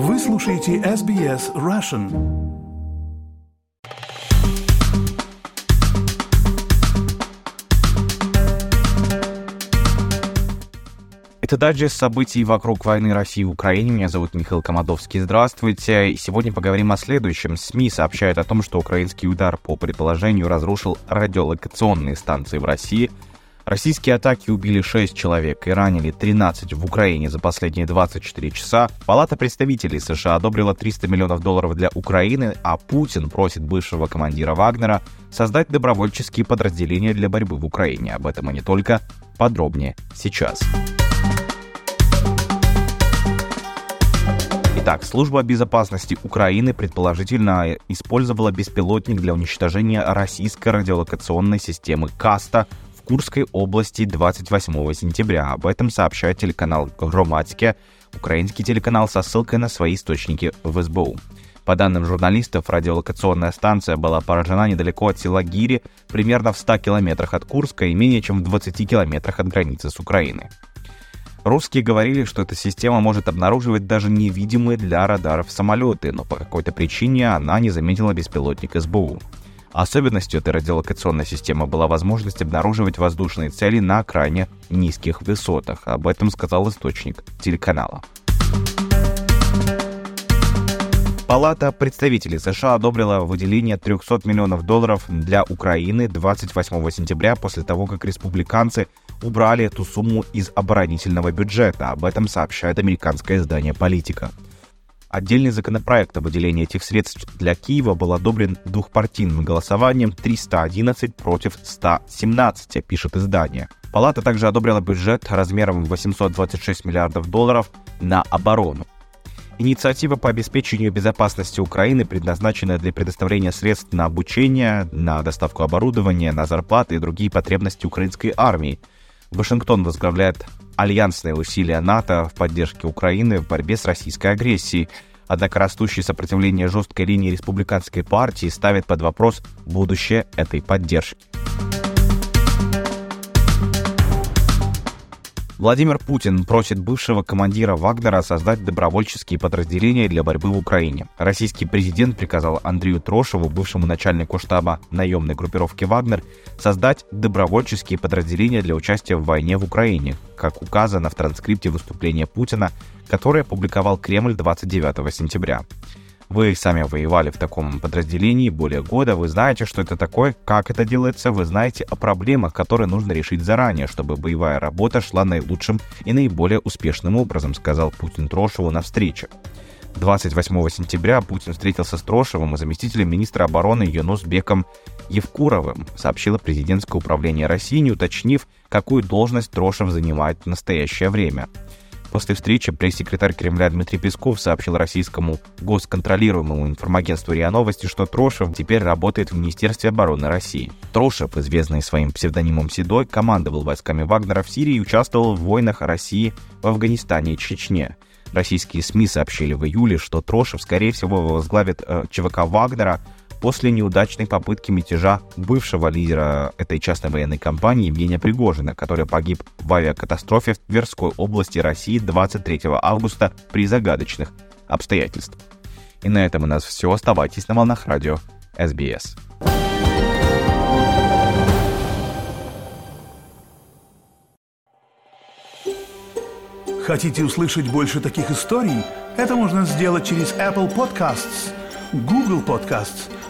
Вы слушаете SBS Russian. Это дайджест событий вокруг войны России и Украины. Меня зовут Михаил Комадовский. Здравствуйте. Сегодня поговорим о следующем. СМИ сообщают о том, что украинский удар по предположению разрушил радиолокационные станции в России. Российские атаки убили 6 человек и ранили 13 в Украине за последние 24 часа. Палата представителей США одобрила 300 миллионов долларов для Украины, а Путин просит бывшего командира Вагнера создать добровольческие подразделения для борьбы в Украине. Об этом и не только. Подробнее сейчас. Итак, служба безопасности Украины предположительно использовала беспилотник для уничтожения российской радиолокационной системы КАСТа Курской области 28 сентября. Об этом сообщает телеканал «Громадьке», украинский телеканал со ссылкой на свои источники в СБУ. По данным журналистов, радиолокационная станция была поражена недалеко от села Гири, примерно в 100 километрах от Курска и менее чем в 20 километрах от границы с Украиной. Русские говорили, что эта система может обнаруживать даже невидимые для радаров самолеты, но по какой-то причине она не заметила беспилотник СБУ. Особенностью этой радиолокационной системы была возможность обнаруживать воздушные цели на крайне низких высотах. Об этом сказал источник телеканала. Палата представителей США одобрила выделение 300 миллионов долларов для Украины 28 сентября после того, как республиканцы убрали эту сумму из оборонительного бюджета. Об этом сообщает американское издание «Политика». Отдельный законопроект о выделении этих средств для Киева был одобрен двухпартийным голосованием 311 против 117, пишет издание. Палата также одобрила бюджет размером 826 миллиардов долларов на оборону. Инициатива по обеспечению безопасности Украины предназначена для предоставления средств на обучение, на доставку оборудования, на зарплаты и другие потребности украинской армии. Вашингтон возглавляет альянсные усилия НАТО в поддержке Украины в борьбе с российской агрессией. Однако растущее сопротивление жесткой линии республиканской партии ставит под вопрос будущее этой поддержки. Владимир Путин просит бывшего командира Вагнера создать добровольческие подразделения для борьбы в Украине. Российский президент приказал Андрею Трошеву, бывшему начальнику штаба наемной группировки «Вагнер», создать добровольческие подразделения для участия в войне в Украине, как указано в транскрипте выступления Путина, которое опубликовал Кремль 29 сентября. Вы сами воевали в таком подразделении более года, вы знаете, что это такое, как это делается, вы знаете о проблемах, которые нужно решить заранее, чтобы боевая работа шла наилучшим и наиболее успешным образом, сказал Путин Трошеву на встрече. 28 сентября Путин встретился с Трошевым и заместителем министра обороны Юнусбеком Евкуровым, сообщило президентское управление России, не уточнив, какую должность Трошев занимает в настоящее время. После встречи пресс-секретарь Кремля Дмитрий Песков сообщил российскому госконтролируемому информагентству РИА Новости, что Трошев теперь работает в Министерстве обороны России. Трошев, известный своим псевдонимом Седой, командовал войсками Вагнера в Сирии и участвовал в войнах России в Афганистане и Чечне. Российские СМИ сообщили в июле, что Трошев, скорее всего, возглавит э, ЧВК Вагнера после неудачной попытки мятежа бывшего лидера этой частной военной компании Евгения Пригожина, который погиб в авиакатастрофе в Тверской области России 23 августа при загадочных обстоятельствах. И на этом у нас все. Оставайтесь на волнах радио СБС. Хотите услышать больше таких историй? Это можно сделать через Apple Podcasts, Google Podcasts,